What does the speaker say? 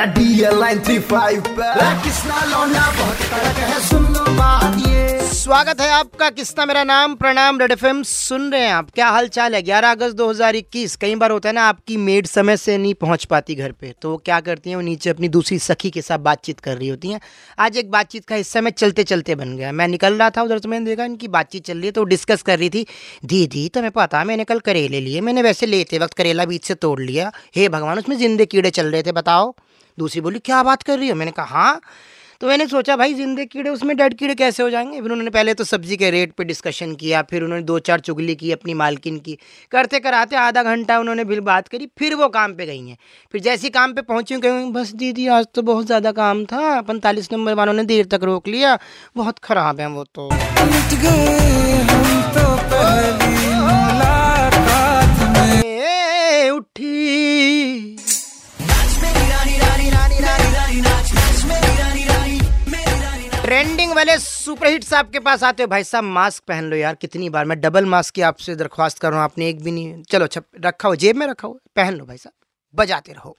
मेरा DL line three five किसना लौंडा बहुत कड़क है सुन लो बात ये स्वागत है आपका। किस्ता मेरा नाम प्रणाम रेड एफ़ सुन रहे हैं आप। क्या हाल चाल है? 11 अगस्त 2021 कई बार होता है ना, आपकी मेड समय से नहीं पहुँच पाती घर पे। तो वो क्या करती हैं? वो नीचे अपनी दूसरी सखी के साथ बातचीत कर रही होती हैं। आज एक बातचीत का हिस्सा मैं चलते चलते बन गया। मैं निकल रहा था उधर से, मैंने देखा इनकी बातचीत चल रही है तो डिस्कस कर रही थी, दीदी, तुम्हें पता मैंने कल करेले लिए। मैंने वैसे लेते वक्त करेला बीच से तोड़ लिया। हे भगवान, उसमें जिंदे कीड़े चल रहे थे, बताओ। दूसरी बोली, क्या बात कर रही हो? मैंने कहा हाँ। तो मैंने सोचा भाई जिंदे कीड़े उसमें डेड कीड़े कैसे हो जाएँगे? फिर उन्होंने पहले तो सब्ज़ी के रेट पर डिस्कशन किया फिर उन्होंने दो चार चुगली की अपनी मालकिन की करते कराते आधा घंटा उन्होंने फिर बात करी फिर वो काम पे गई हैं। फिर जैसी काम पर पहुँची कहीं बस दीदी आज तो बहुत ज़्यादा काम था पैंतालीस नंबर वालों ने देर तक रोक लिया बहुत ख़राब है वो तो। उठी ट्रेंडिंग वाले सुपर साहब आपके पास आते हो। भाई साहब, मास्क पहन लो यार, कितनी बार। मैं डबल मास्क की आपसे दरख्वास्त कर रहा हूँ, आपने एक भी नहीं चलो, छप रखा हो जेब में रखा हो पहन लो भाई साहब, बजाते रहो।